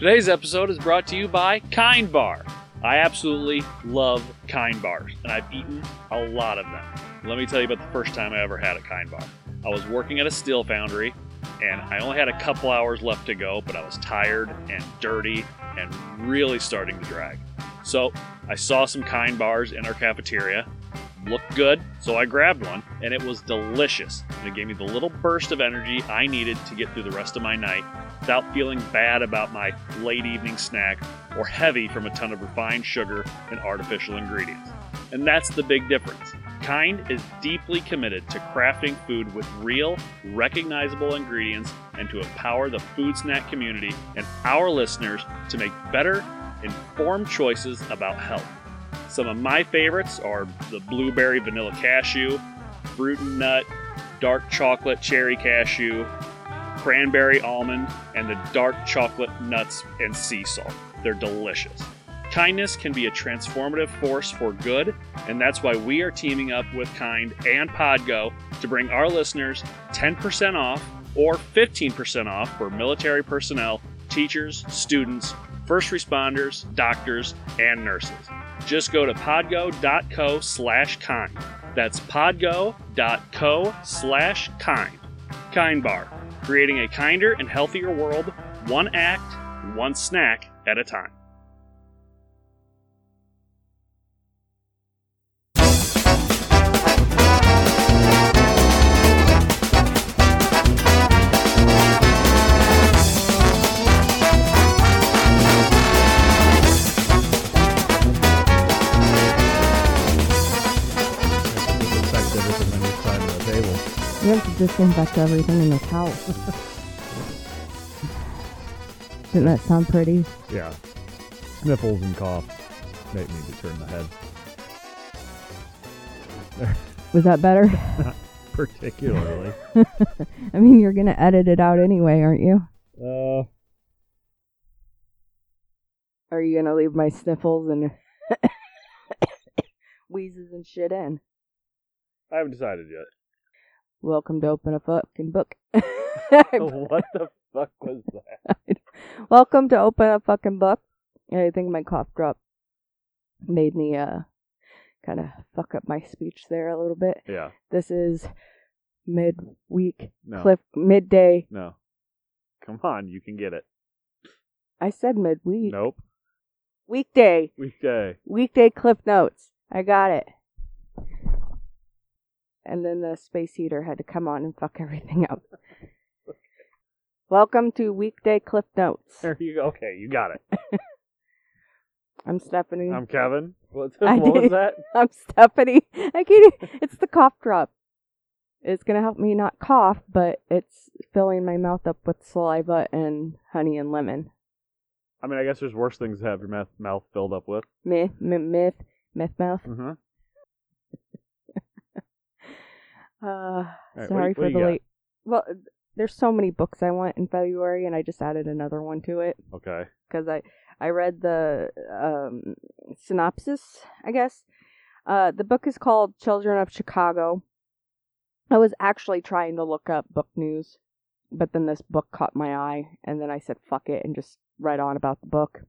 Today's episode is brought to you by Kind Bar. I absolutely love Kind Bars, and I've eaten a lot of them. Let me tell you about the first time I ever had a Kind Bar. I was working at a steel foundry, and I only had a couple hours left to go, but I was tired and dirty and really starting to drag. So I saw some Kind Bars in our cafeteria. Looked good, so I grabbed one, and it was delicious. And it gave me the little burst of energy I needed to get through the rest of my night without feeling bad about my late evening snack or heavy from a ton of refined sugar and artificial ingredients. And that's the big difference. Kind is deeply committed to crafting food with real, recognizable ingredients and to empower the food snack community and our listeners to make better, informed choices about health. Some of my favorites are the blueberry vanilla cashew, fruit and nut, dark chocolate cherry cashew, cranberry almond, and the dark chocolate nuts and sea salt. They're delicious. Kindness can be a transformative force for good, and that's why we are teaming up with Kind and Podgo to bring our listeners 10% off or 15% off for military personnel, teachers, students, first responders, doctors, and nurses. Just go to podgo.co slash kind. That's podgo.co slash kind. Kind Bar, creating a kinder and healthier world, one act, one snack at a time. Have to disinfect everything in this house. Didn't that sound pretty? Yeah. Sniffles and cough make me to turn my head. Was that better? Not Particularly. I mean, you're gonna edit it out anyway, aren't you? uh, are you gonna leave my sniffles and wheezes and shit in? I haven't decided yet. Welcome to open a fucking book. what the fuck was that? Welcome to open a fucking book. I think my cough drop made me uh kind of fuck up my speech there a little bit. Yeah. This is midweek No. cliff midday. No. Come on, you can get it. I said midweek. Nope. Weekday. Weekday. Weekday cliff notes. I got it. And then the space heater had to come on and fuck everything up. Welcome to weekday cliff notes. There you go. Okay, you got it. I'm Stephanie. I'm Kevin. What's I what was that? I'm Stephanie. I can't. It's the cough drop. It's gonna help me not cough, but it's filling my mouth up with saliva and honey and lemon. I mean, I guess there's worse things to have your mouth, mouth filled up with. Myth, myth, myth, myth mouth. Mm-hmm. Uh, right, sorry you- for what the late. Well, there's so many books I want in February, and I just added another one to it Okay. because I I read the um, synopsis. I guess uh, the book is called Children of Chicago. I was actually trying to look up book news, but then this book caught my eye, and then I said fuck it and just read on about the book.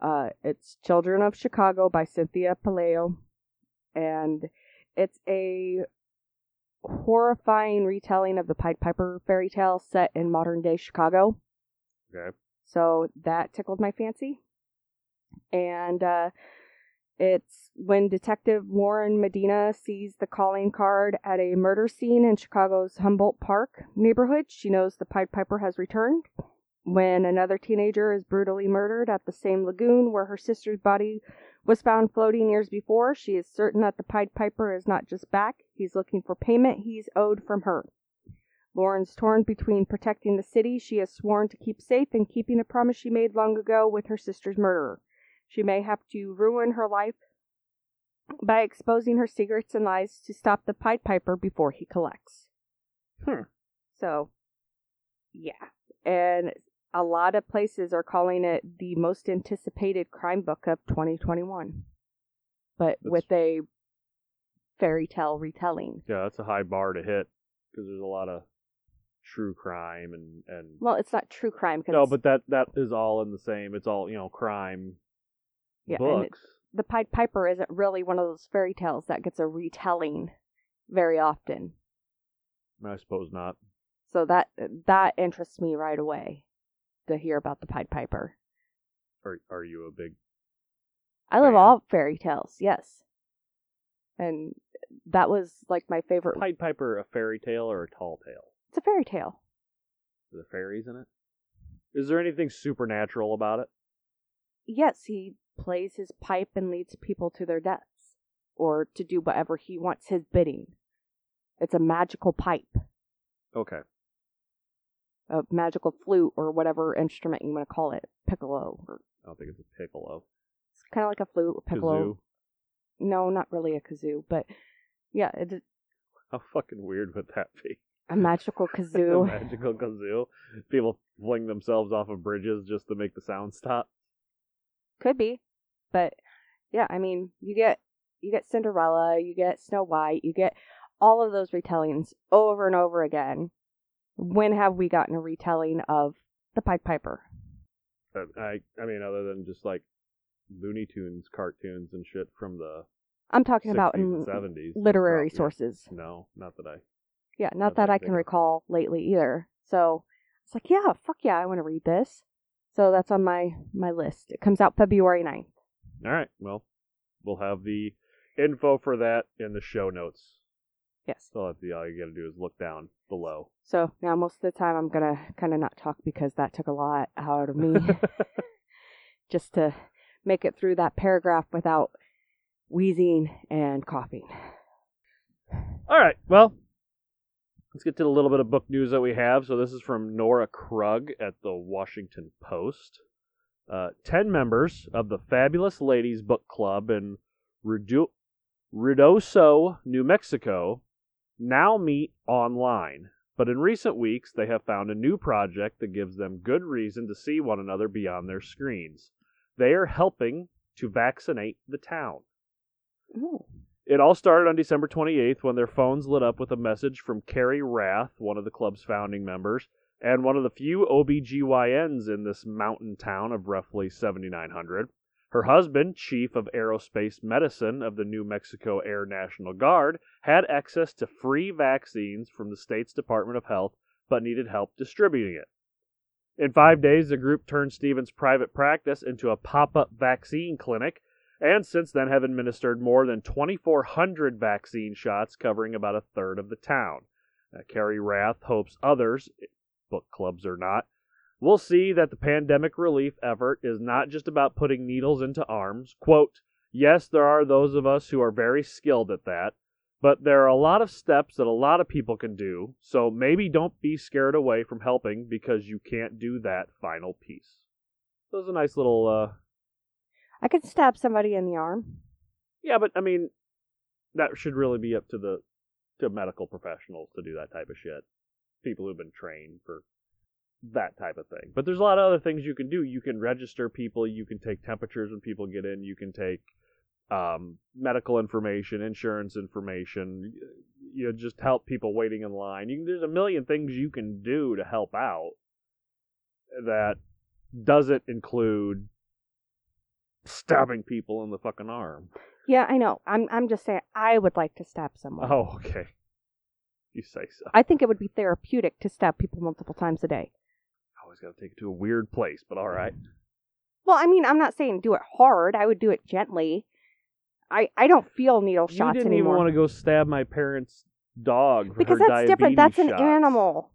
Uh, it's Children of Chicago by Cynthia Pelayo, and it's a horrifying retelling of the Pied Piper fairy tale set in modern day Chicago. Okay. So that tickled my fancy. And uh, it's when Detective Lauren Medina sees the calling card at a murder scene in Chicago's Humboldt Park neighborhood, she knows the Pied Piper has returned. When another teenager is brutally murdered at the same lagoon where her sister's body was found floating years before, she is certain that the Pied Piper is not just back, he's looking for payment he's owed from her. Lauren's torn between protecting the city she has sworn to keep safe and keeping the promise she made long ago with her sister's murderer. She may have to ruin her life by exposing her secrets and lies to stop the Pied Piper before he collects. Hmm. So, yeah. And a lot of places are calling it the most anticipated crime book of 2021. But That's- with a fairy tale retelling. Yeah, that's a high bar to hit because there's a lot of true crime and and Well, it's not true crime because no, but that that is all in the same. It's all you know, crime Yeah, books. the Pied Piper isn't really one of those fairy tales that gets a retelling very often. I suppose not. So that that interests me right away to hear about the Pied Piper. Are are you a big? I love Fan. all fairy tales, yes. And that was like my favorite. Pied Piper a fairy tale or a tall tale? It's a fairy tale. Are there fairies in it? Is there anything supernatural about it? Yes, he plays his pipe and leads people to their deaths or to do whatever he wants his bidding. It's a magical pipe, Okay. A magical flute or whatever instrument you want to call it, piccolo. Or, I don't think it's a piccolo. it's kind of like a flute, piccolo. Kazoo. No, not really a kazoo, but yeah, it's How fucking weird would that be? a magical a kazoo. magical kazoo. People fling themselves off of bridges just to make the sound stop. Could be, but yeah, I mean, you get you get Cinderella, you get Snow White, you get all of those retellings over and over again. When have we gotten a retelling of the Pied Piper? Uh, I I mean, other than just like Looney Tunes cartoons and shit from the I'm talking 60s about in 70s. literary yeah. sources. No, not that I. Yeah, Not not that that I I can recall lately either. So it's like, yeah, fuck yeah, I want to read this. So that's on my my list. It comes out February 9th. All right. Well, we'll have the info for that in the show notes. Yes. So that's the all you got to do is look down below. So now most of the time I'm gonna kind of not talk because that took a lot out of me. just to make it through that paragraph without wheezing and coughing. All right. Well, let's get to the little bit of book news that we have. So this is from Nora Krug at the Washington Post. Uh, Ten members of the Fabulous Ladies Book Club in Rudu- Ruidoso, New Mexico, now meet online. But in recent weeks, they have found a new project that gives them good reason to see one another beyond their screens. They are helping to vaccinate the town. Oh. It all started on December 28th when their phones lit up with a message from Carrie Rath, one of the club's founding members, and one of the few OBGYNs in this mountain town of roughly 7,900. Her husband, Chief of Aerospace Medicine of the New Mexico Air National Guard, had access to free vaccines from the state's Department of Health but needed help distributing it. In five days, the group turned Stevens' private practice into a pop up vaccine clinic and since then have administered more than 2,400 vaccine shots covering about a third of the town. Uh, Carrie Rath hopes others, book clubs or not, will see that the pandemic relief effort is not just about putting needles into arms. Quote, Yes, there are those of us who are very skilled at that, but there are a lot of steps that a lot of people can do, so maybe don't be scared away from helping because you can't do that final piece. So it's a nice little uh, I could stab somebody in the arm. Yeah, but I mean, that should really be up to the to medical professionals to do that type of shit. People who've been trained for that type of thing. But there's a lot of other things you can do. You can register people. You can take temperatures when people get in. You can take um, medical information, insurance information. You know, just help people waiting in line. You can, there's a million things you can do to help out. That doesn't include stabbing people in the fucking arm. Yeah, I know. I'm I'm just saying I would like to stab someone. Oh, okay. You say so. I think it would be therapeutic to stab people multiple times a day. Always got to take it to a weird place, but all right. Well, I mean, I'm not saying do it hard. I would do it gently. I I don't feel needle You shots didn't anymore even want to go stab my parents' dog for because her that's different. diabetes That's an shots. animal.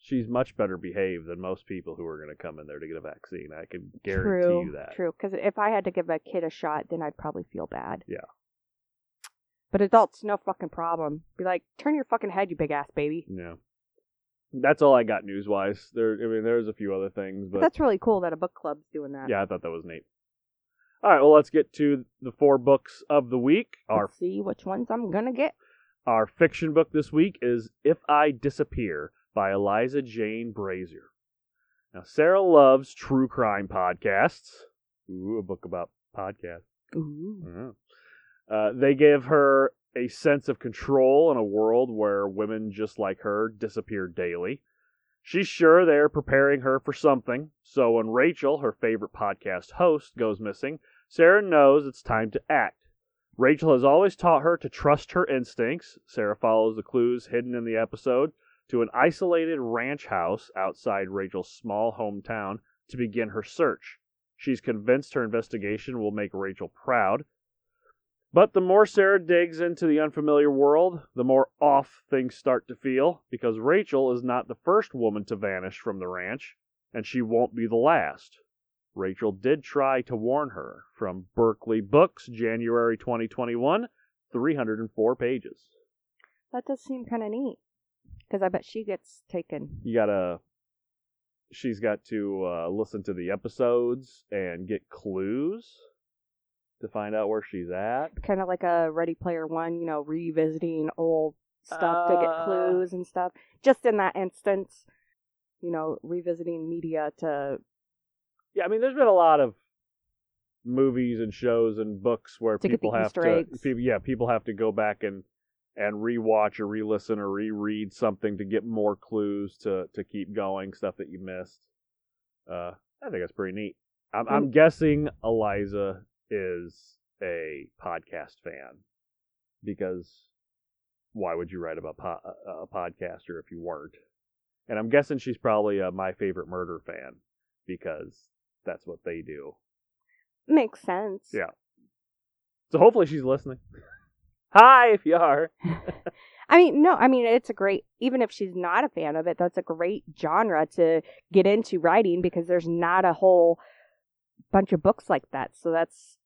She's much better behaved than most people who are going to come in there to get a vaccine. I can guarantee true, you that. true. Because if I had to give a kid a shot, then I'd probably feel bad. Yeah. But adults, no fucking problem. Be like, turn your fucking head, you big ass baby. Yeah. That's all I got news wise. There, I mean, there's a few other things, But that's really cool that a book club's doing that. yeah, I thought that was neat. All right, well, let's get to the four books of the week. Our Let's see which ones I'm gonna get. Our fiction book this week is If I Disappear by Eliza Jane Brazier. Now, Sarah loves true crime podcasts. Ooh, a book about podcasts. Ooh. Mhm. Uh, they give her a sense of control in a world where women just like her disappear daily. She's sure they're preparing her for something, so when Rachel, her favorite podcast host, goes missing, Sarah knows it's time to act. Rachel has always taught her to trust her instincts. Sarah follows the clues hidden in the episode to an isolated ranch house outside Rachel's small hometown to begin her search. She's convinced her investigation will make Rachel proud. But the more Sarah digs into the unfamiliar world, the more off things start to feel, because Rachel is not the first woman to vanish from the ranch, and she won't be the last. Rachel did try to warn her from Berkley Books, January 2021, 304 pages. That does seem kind of neat. Because I bet she gets taken. You gotta. She's got to uh, listen to the episodes and get clues to find out where she's at. Kind of like a Ready Player One, you know, revisiting old stuff to Uh. get clues and stuff. Just in that instance, you know, revisiting media to Yeah, I mean, there's been a lot of movies and shows and books where To people have Easter to, eggs. people, yeah, people have to go back and and rewatch or re-listen or reread something to get more clues to to keep going, stuff that you missed. Uh, I think that's pretty neat. I'm, Mm. I'm guessing Eliza is a podcast fan because why would you write about po- a, podcaster if you weren't? And I'm guessing she's probably a My Favorite Murder fan because that's what they do. makes sense. Yeah. So hopefully she's listening. Hi, if you are. I mean, no, I mean, it's a great, even if she's not a fan of it, that's a great genre to get into writing because there's not a whole bunch of books like that. So that's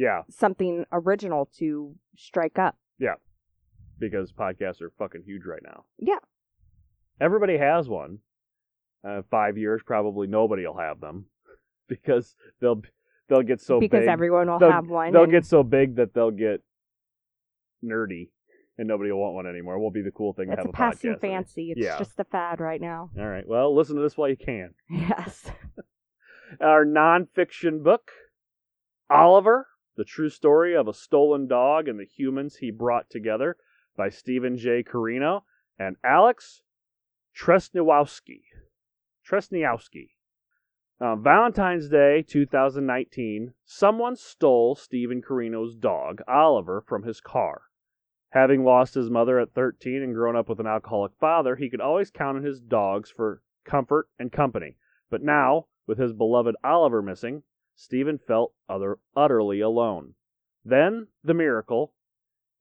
Yeah, something original to strike up. Yeah. Because podcasts are fucking huge right now. Yeah. Everybody has one. Uh, five years, probably nobody will have them because they'll they'll get so because big. everyone will they'll, have one. They'll and- get so big that they'll get nerdy, and nobody will want one anymore. It won't be the cool thing to it's have a a, passing podcast. fancy. It's Yeah. just a fad right now. All right. Well, listen to this while you can. Yes. Our nonfiction book, Oliver, the true story of a stolen dog and the humans he brought together, by Steven J. Carino and Alex Tresniowski. Tresniowski. Uh, Valentine's Day 2019, someone stole Steven Carino's dog, Oliver, from his car. Having lost his mother at 13 and grown up with an alcoholic father, he could always count on his dogs for comfort and company. But now, with his beloved Oliver missing, Steven felt utterly alone. Then, the miracle.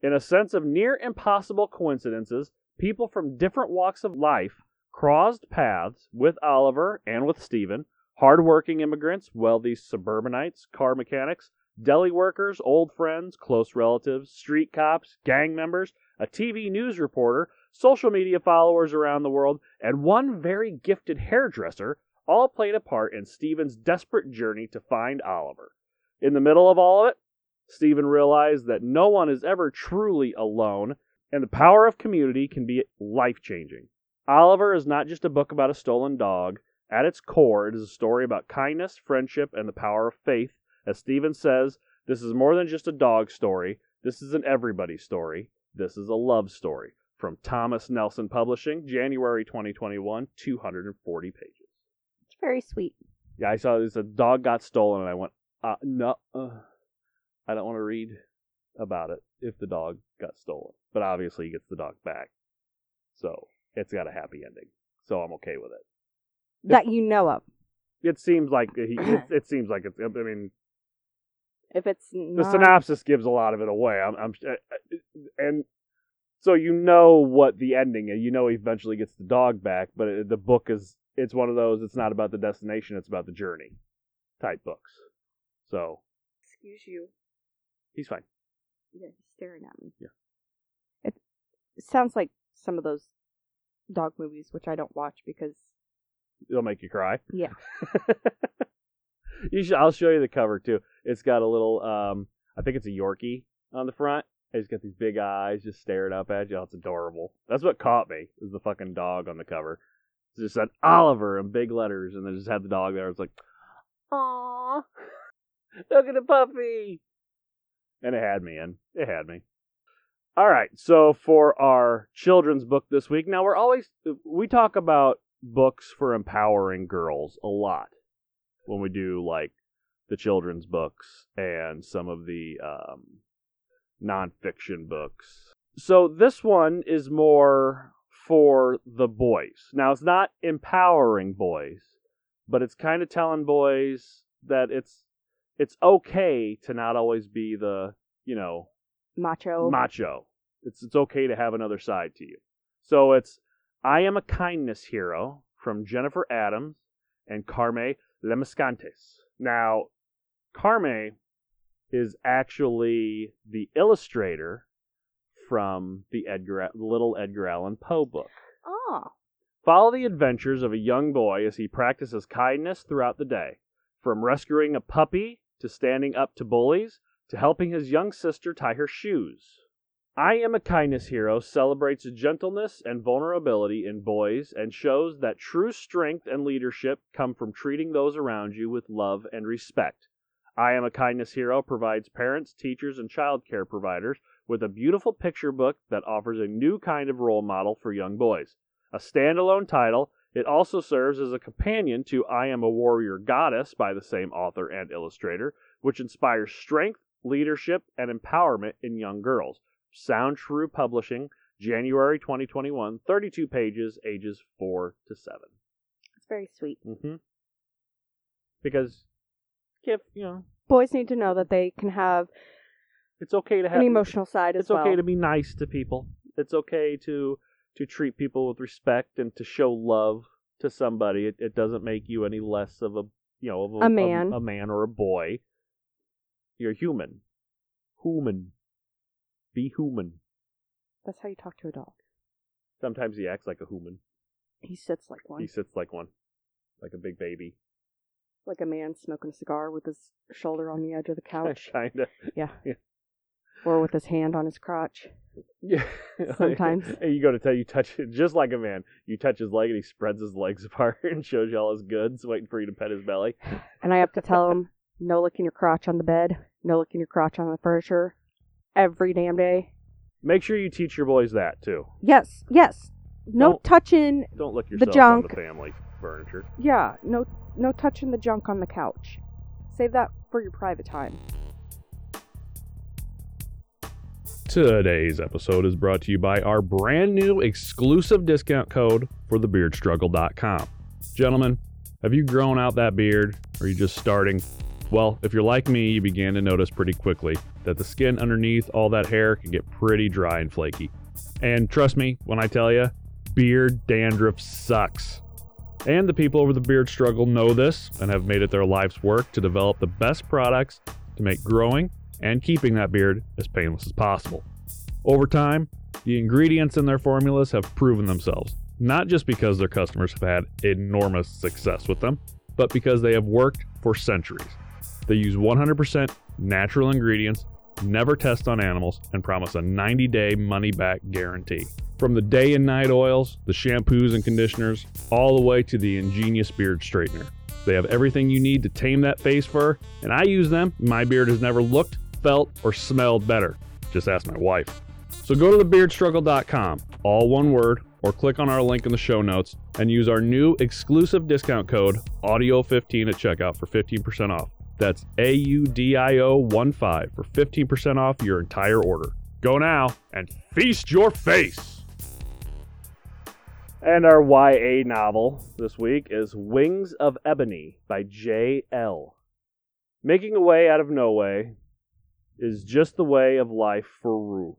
In a sense of near impossible coincidences, people from different walks of life crossed paths with Oliver and with Steven, hardworking immigrants, wealthy suburbanites, car mechanics, deli workers, old friends, close relatives, street cops, gang members, a TV news reporter, social media followers around the world, and one very gifted hairdresser all played a part in Steven's desperate journey to find Oliver. In the middle of all of it, Steven realized that no one is ever truly alone, and the power of community can be life changing. Oliver is not just a book about a stolen dog. At its core, it is a story about kindness, friendship, and the power of faith. As Steven says, this is more than just a dog story. This is an everybody story. This is a love story. From Thomas Nelson Publishing, January 2021, 240 pages. Very sweet. Yeah, I saw this. A dog got stolen, and I went, uh, no, uh, I don't want to read about it if the dog got stolen. But obviously, he gets the dog back, so it's got a happy ending. So I'm okay with it. That you know of. It seems like he. It, it seems like it's. I mean, If it's the synopsis gives a lot of it away. I'm, I'm, and so you know what the ending is. You know he eventually gets the dog back, but it, the book is. It's one of those. It's not about the destination. It's about the journey, type books. So excuse you. he's fine. Yeah, he's staring at me. Yeah. It, it sounds like some of those dog movies, which I don't watch because It'll make you cry. yeah, you should. I'll show you the cover too. It's got a little. Um, I think it's a Yorkie on the front. He's got these big eyes just staring up at you. Oh, it's adorable. That's what caught me. Is the fucking dog on the cover. Just said Oliver in big letters, and then just had the dog there. It's like, Aww, look at the puppy. And it had me in. It had me. All right, so for our children's book this week, now we're always we talk about books for empowering girls a lot when we do like the children's books and some of the um, nonfiction books. So this one is more for the boys. Now it's not empowering boys, but it's kind of telling boys that it's it's okay to not always be the you know Macho. macho. It's it's okay to have another side to you. So it's I am a kindness hero from Jennifer Adams and Carme Lemniscates. Now, Carme is actually the illustrator from the Edgar little Edgar Allan Poe book. oh. Follow the adventures of a young boy as he practices kindness throughout the day, from rescuing a puppy to standing up to bullies to helping his young sister tie her shoes. I Am a Kindness Hero celebrates gentleness and vulnerability in boys and shows that true strength and leadership come from treating those around you with love and respect. I Am a Kindness Hero provides parents, teachers, and child care providers with a beautiful picture book that offers a new kind of role model for young boys. A standalone title, it also serves as a companion to I Am a Warrior Goddess by the same author and illustrator, which inspires strength, leadership, and empowerment in young girls. Sound True Publishing, January 2021, 32 pages, ages 4 to 7. It's very sweet. Mm-hmm. Because, if, you know, Boys need to know that they can have it's okay to have an emotional side as it's well. okay to be nice to people. It's okay to to treat people with respect and to show love to somebody. It, it doesn't make you any less of a you know of a, A man. a, man or a boy. You're human. Human. Be human. That's how you talk to a dog. Sometimes he acts like a human. He sits like one. He sits like one, like a big baby. like a man smoking a cigar with his shoulder on the edge of the couch. Kinda. yeah. Yeah. Or with his hand on his crotch. Yeah. Sometimes. and you go to tell you touch it just like a man. You touch his leg and he spreads his legs apart and shows you all his goods, waiting for you to pet his belly. And I have to tell him, no licking your crotch on the bed, no licking your crotch on the furniture, every damn day. Make sure you teach your boys that too. Yes, yes. No Don't- touching. Don't lick The yourself on the family furniture. Yeah, no, no touching the junk on the couch. Save that for your private time. Today's episode is brought to you by our brand new exclusive discount code for thebeardstruggle.com. Gentlemen, have you grown out that beard? Or are you just starting? Well, if you're like me, you began to notice pretty quickly that the skin underneath all that hair can get pretty dry and flaky. And trust me when I tell you, beard dandruff sucks. And the people over the Beard Struggle know this and have made it their life's work to develop the best products to make growing and keeping that beard as painless as possible. Over time, the ingredients in their formulas have proven themselves, not just because their customers have had enormous success with them, but because they have worked for centuries. They use 100% natural ingredients, never test on animals, and promise a 90 day money back guarantee. From the day and night oils, the shampoos and conditioners, all the way to the ingenious beard straightener. They have everything you need to tame that face fur, and I use them. My beard has never looked, felt, or smelled better. Just ask my wife. So go to thebeardstruggle.com, all one word, or click on our link in the show notes and use our new exclusive discount code AUDIO15 at checkout for 15% off. That's A U D I O 1 5 for 15% off your entire order. Go now and feast your face! And our YA novel this week is Wings of Ebony by J. Elle Making a way out of no way is just the way of life for Rue.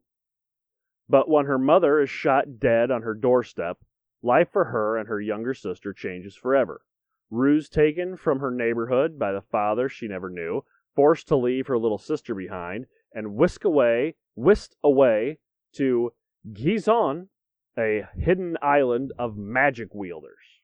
But when her mother is shot dead on her doorstep, life for her and her younger sister changes forever. Rue's taken from her neighborhood by the father she never knew, forced to leave her little sister behind, and whisk away, whisked away to Ghizon, a hidden island of magic wielders.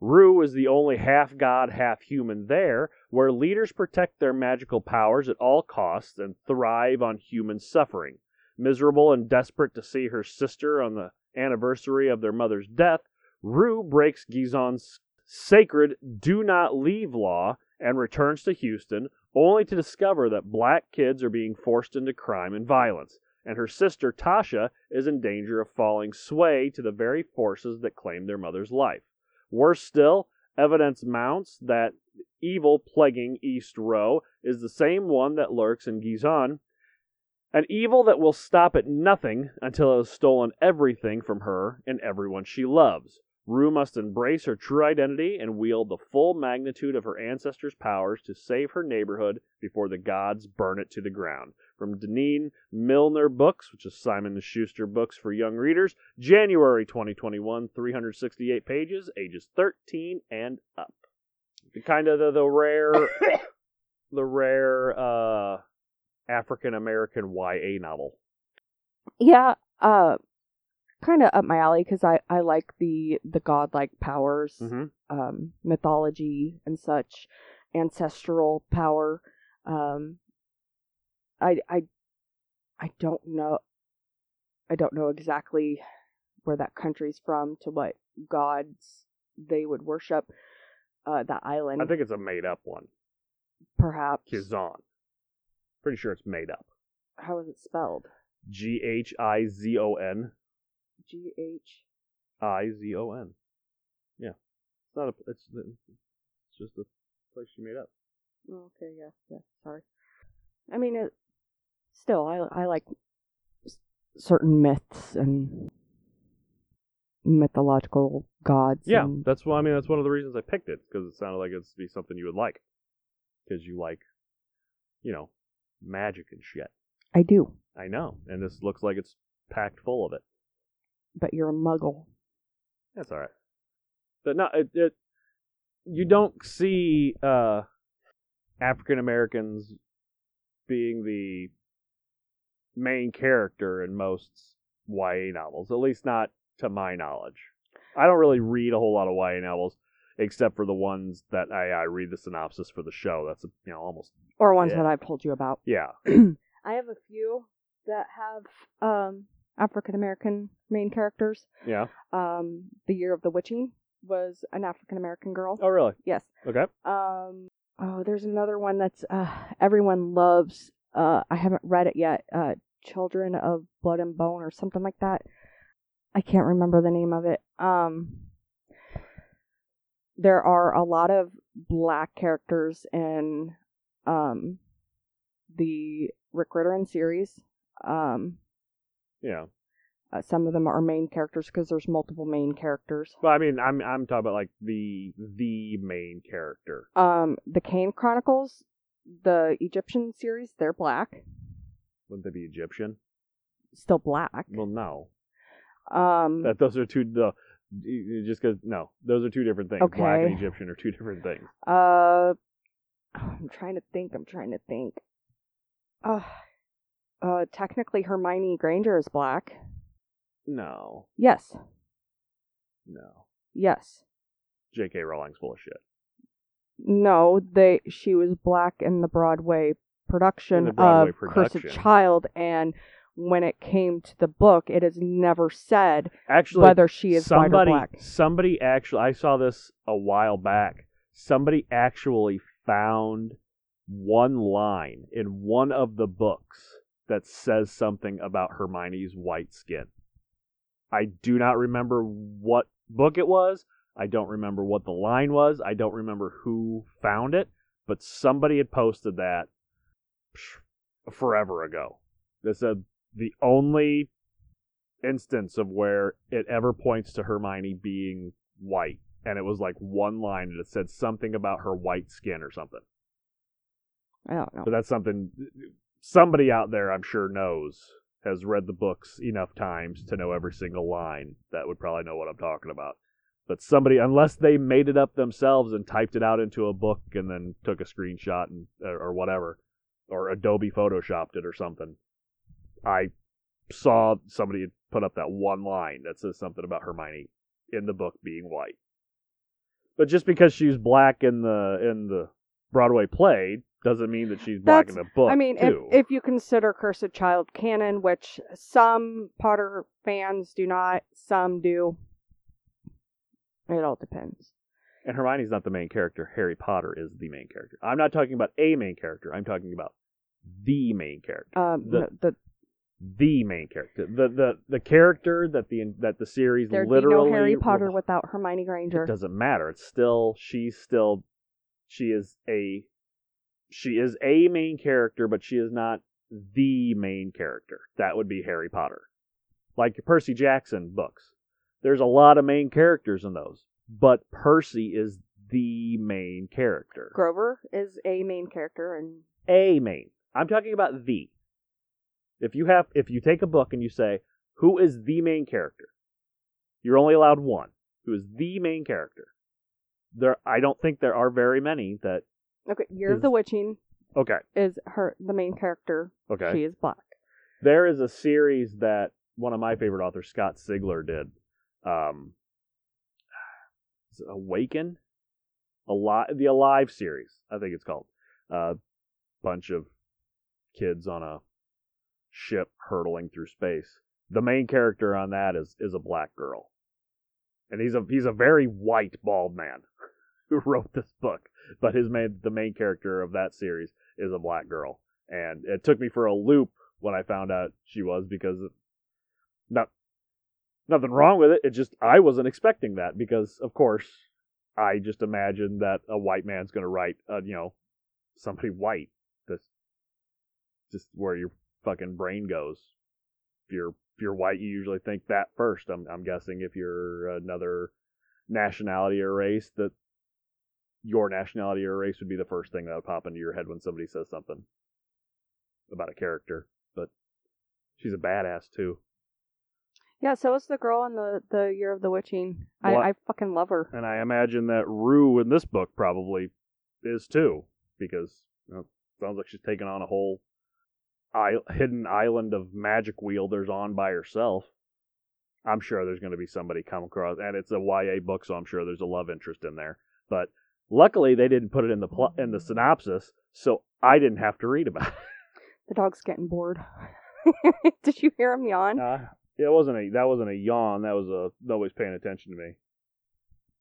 Rue is the only half god, half human there, where leaders protect their magical powers at all costs and thrive on human suffering. Miserable and desperate to see her sister on the anniversary of their mother's death, Rue breaks Ghizon's sacred do not leave law and returns to Houston, only to discover that black kids are being forced into crime and violence. and her sister Tasha is in danger of falling sway to the very forces that claim their mother's life. Worse still, evidence mounts that evil plaguing East Row is the same one that lurks in Ghizon, an evil that will stop at nothing until it has stolen everything from her and everyone she loves. Rue must embrace her true identity and wield the full magnitude of her ancestors' powers to save her neighborhood before the gods burn it to the ground. From Denene Millner Books, which is Simon & Schuster books for young readers, January 2021, 368 pages, ages 13 and up. The kind of the, the rare, the rare uh, African American YA novel. Yeah, uh, kind of up my alley because I I like the the godlike powers, Mm-hmm. um, mythology and such, ancestral power. Um, I I I don't know. I don't know exactly where that country's from to what gods they would worship. Uh, that island, I think it's a made up one. perhaps. Kizan. Pretty sure it's made up. How is it spelled? G H I Z O N. G H. I Z O N. Yeah, it's not a. It's it's just a place she made up. Oh, okay, yeah, yeah. Sorry. I mean, it, still, I I like certain myths and mythological gods. Yeah, and- that's why I mean that's one of the reasons I picked it because it sounded like it's be something you would like because you like, you know, magic and shit. I do. I know, and this looks like it's packed full of it. But you're a muggle. That's all right. But no, it, it you don't see uh, African Americans being the main character in most YA novels, at least not to my knowledge. I don't really read a whole lot of YA novels, except for the ones that I, I read the synopsis for the show. That's you know almost Or ones Yeah. that I've told you about. yeah. I have a few that have um African American main characters. Yeah. Um, The Year of the Witching was an African American girl. Oh really? Yes. Okay. Um, oh, there's another one that's uh, everyone loves. Uh, I haven't read it yet. Uh, Children of Blood and Bone or something like that. I can't remember the name of it. Um, there are a lot of black characters in um, the Rick Riordan series. Um, Yeah. uh, some of them are main characters because there's multiple main characters. Well, I mean, I'm I'm talking about like the the main character. Um, the Kane Chronicles, the Egyptian series, they're black, Wouldn't they be Egyptian? still black. Well, no. Um, That those are two. The just because no, those are two different things. Black and Egyptian are two different things. uh, I'm trying to think. I'm trying to think. Uh, uh, technically, Hermione Granger is black. No, Yes, no. yes. J.K. Rowling's full of shit. No, they. She was black in the Broadway production the Broadway of Cursed production. Child, and when it came to the book, it is never said Actually, whether she is white or black. somebody actually I saw this a while back. Somebody actually found one line in one of the books that says something about Hermione's white skin. I do not remember what book it was. I don't remember what the line was. I don't remember who found it, but somebody had posted that forever ago. That said uh, the only instance of where it ever points to Hermione being white, and it was like one line it said something about her white skin or something. I don't know. So that's something somebody out there I'm sure knows has read the books enough times to know every single line that would probably know what I'm talking about. But somebody, unless they made it up themselves and typed it out into a book and then took a screenshot and or, or whatever, or Adobe photoshopped it or something, I saw somebody put up that one line that says something about Hermione in the book being white. But just because she's black in the in the Broadway play doesn't mean that she's black in the book. I mean, too. if if you consider Cursed Child canon, which some Potter fans do not, some do. It all depends. and Hermione's not the main character, Harry Potter is the main character. I'm not talking about a main character. I'm talking about the main character. Um, The- the, the the main character, the the the character that the that the series There'd literally be no Harry Potter without Hermione Granger. it Granger. doesn't matter. It's still she's still she is a she is a main character, but she is not the main character. That would be Harry Potter. Like your Percy Jackson books. There's a lot of main characters in those, but Percy is the main character. Grover is a main character, and A main. I'm talking about the. If you have if you take a book and you say, who is the main character? You're only allowed one. Who is the main character? There I don't think there are very many that okay, Year Is- of the Witching Okay. is her the main character. Okay. She is black. There is a series that one of my favorite authors, Scott Sigler, did. Um, is it Awaken, Alive, the Alive series, I think it's called. A uh, bunch of kids on a ship hurtling through space. The main character on that is is a black girl, and he's a he's a very white bald man who wrote this book. But his main the main character of that series is a black girl, and it took me for a loop when I found out she was because not nothing wrong with it. It just I wasn't expecting that because of course I just imagined that a white man's going to write uh, you know somebody white. That's just where your fucking brain goes. If you're if you're white, you usually think that first. I'm I'm guessing if you're another nationality or race that your nationality or race would be the first thing that would pop into your head when somebody says something about a character. But she's a badass too. Yeah, so is the girl in the the Year of the Witching. I? I fucking love her. And I imagine that Rue in this book probably is too, because you know, sounds like she's taking on a whole I- hidden island of magic wielders on by herself. I'm sure there's going to be somebody come across, and it's a YA book, so I'm sure there's a love interest in there. But luckily, they didn't put it in the pl- in the synopsis, so I didn't have to read about it. The dog's getting bored. Did you hear him yawn? Uh, it wasn't a that wasn't a yawn. That was a nobody's paying attention to me,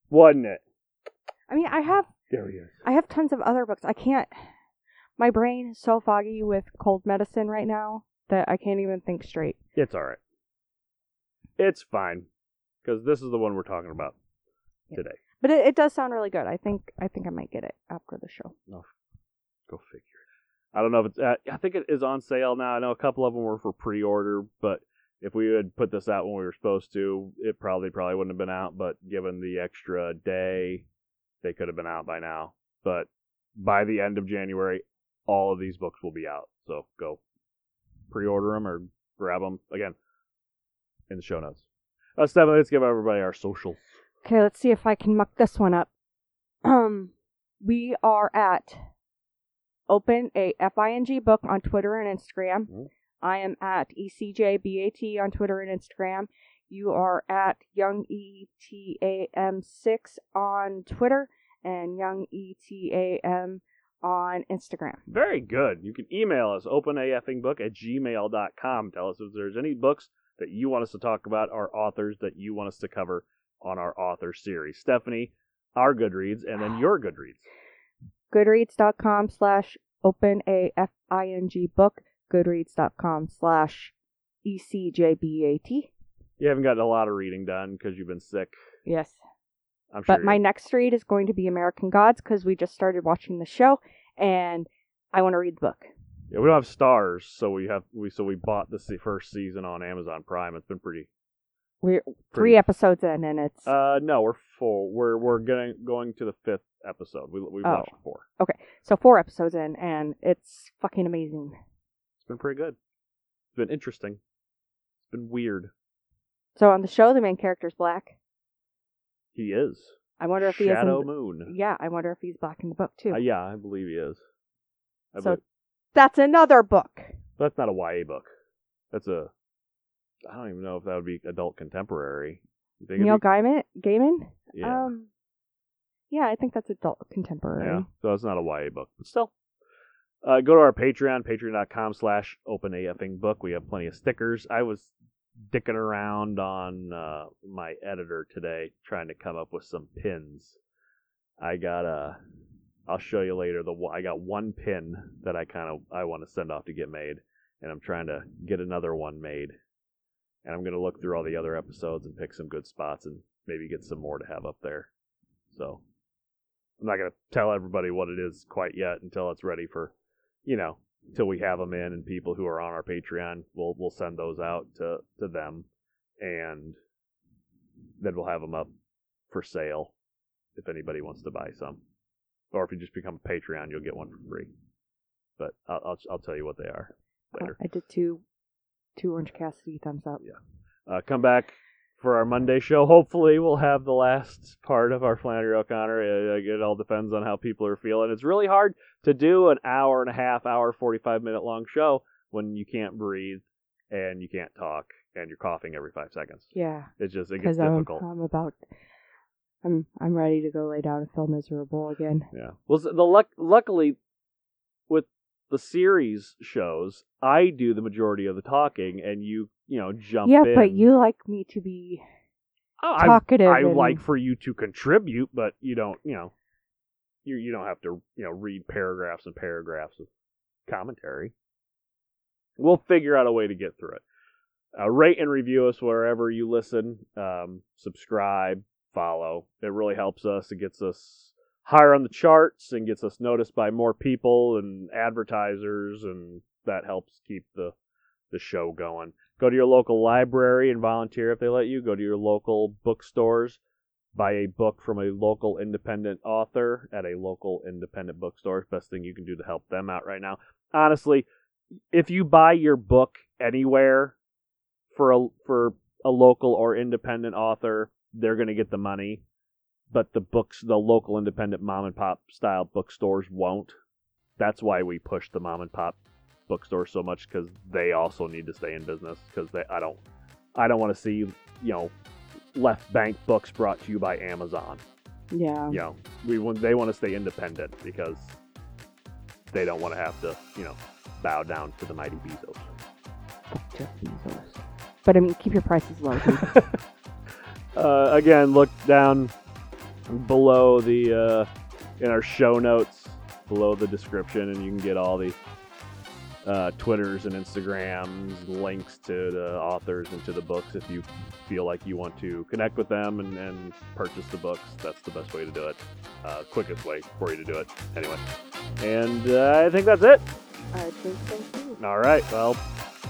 wasn't it? I mean, I have There he is. I have tons of other books. I can't. My brain is so foggy with cold medicine right now that I can't even think straight. It's all right. It's fine because this is the one we're talking about Yeah. today. But it, it does sound really good. I think I think I might get it after the show. No, Go figure. I don't know if it's. Uh, I think it is on sale now. I know a couple of them were for pre-order, but if we had put this out when we were supposed to, it probably probably wouldn't have been out. But given the extra day, they could have been out by now. But by the end of January, all of these books will be out. So go pre-order them or grab them again in the show notes. Uh, Stephanie, let's give everybody our socials. Okay, let's see if I can muck this one up. Um, we are at Open a FING book on Twitter and Instagram. Mhm. I am at E ECJBAT on Twitter and Instagram. You are at Young ETAM6 on Twitter and Young ETAM on Instagram. Very good. You can email us, openafingbook at gmail.com. Tell us if there's any books that you want us to talk about, or authors that you want us to cover on our author series. Stephanie, our Goodreads, and then your Goodreads. Goodreads.com slash open a F-I-N-G book. Goodreads.com slash e c j b a t. You haven't gotten a lot of reading done because you've been sick. Yes. I'm sure. But my next read is going to be American Gods because we just started watching the show and I want to read the book. yeah, we don't have Starz, so we have we so we bought the first season on Amazon Prime. It's been pretty. We're pretty three episodes in and it's Uh, no, we're full. We're we're going going to the fifth episode. We we've Oh. watched four. so four episodes in and it's fucking amazing. It's been pretty good. It's been interesting. It's been weird. So on the show, the main character's black. He is. I wonder if he is. Shadow In, Moon. yeah, I wonder if he's black in the book too. Uh, yeah, I believe he is. I So- believe- That's another book. that's not a YA book. That's a. I don't even know if that would be adult contemporary. You think Neil be- Gaiman. Gaiman. yeah. Um. Yeah, I think that's adult contemporary. yeah. So it's not a YA book, but still. Uh, go to our Patreon, patreon.com slash book. We have plenty of stickers. I was dicking around on uh, my editor today trying to come up with some pins. I got a. I'll show you later. The I got one pin that I kind of I want to send off to get made, and I'm trying to get another one made. And I'm gonna look through all the other episodes and pick some good spots and maybe get some more to have up there. So I'm not gonna tell everybody what it is quite yet until it's ready for, you know, until we have them in and people who are on our Patreon, we'll we'll send those out to to them, and then we'll have them up for sale if anybody wants to buy some, or if you just become a Patreon, you'll get one for free. But I'll I'll, I'll tell you what they are later. I did two, two Orange Cassidy thumbs up. Uh, come back for our Monday show. Hopefully, we'll have the last part of our Flannery O'Connor. It all depends on how people are feeling. It's really hard to do an hour and a half, hour, 45 minute long show when you can't breathe and you can't talk and you're coughing every five seconds. Yeah, It's just, it gets because I'm. I'm about, I'm I'm ready to go lay down and feel miserable again. Yeah. Well, the luck, luckily, the series shows, I do the majority of the talking, and you, you know, jump yeah, in. but you like me to be Oh, I, talkative. I and- like for you to contribute, but you don't, you know, you you don't have to, you know, read paragraphs and paragraphs of commentary. We'll figure out a way to get through it. Uh, rate and review us wherever you listen. Um, subscribe, follow. It really helps us. It gets us higher on the charts and gets us noticed by more people and advertisers, and that helps keep the the show going. Go to your local library and volunteer if they let you. Go to your local bookstores. Buy a book from a local independent author at a local independent bookstore. Best thing you can do to help them out right now. Honestly, if you buy your book anywhere for a for a local or independent author, they're going to get the money, but the books, the local independent mom and pop style bookstores won't. That's why we push the mom and pop bookstores so much because they also need to stay in business because they I don't I don't want to see you know left bank books brought to you by Amazon. Yeah. You know we want they want to stay independent because they don't want to have to you know bow down to the mighty Bezos. Jeff Bezos. But I mean, keep your prices low. uh, again, look down below the uh, in our show notes below the description, and you can get all the uh, Twitters and Instagrams, links to the authors and to the books if you feel like you want to connect with them and, and purchase the books. That's the best way to do it. Uh, quickest way for you to do it. Anyway, and uh, I think that's it. I think so too. All right. Well,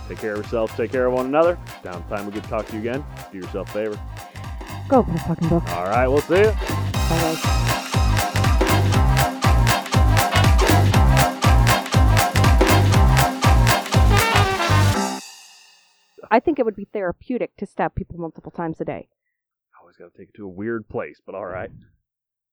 take care of yourself. Take care of one another. Down time we get to talk to you again. Do yourself a favor. Go open a fucking book. All right. We'll see you. I think it would be therapeutic to stab people multiple times a day. I Always got to take it to a weird place, but all right.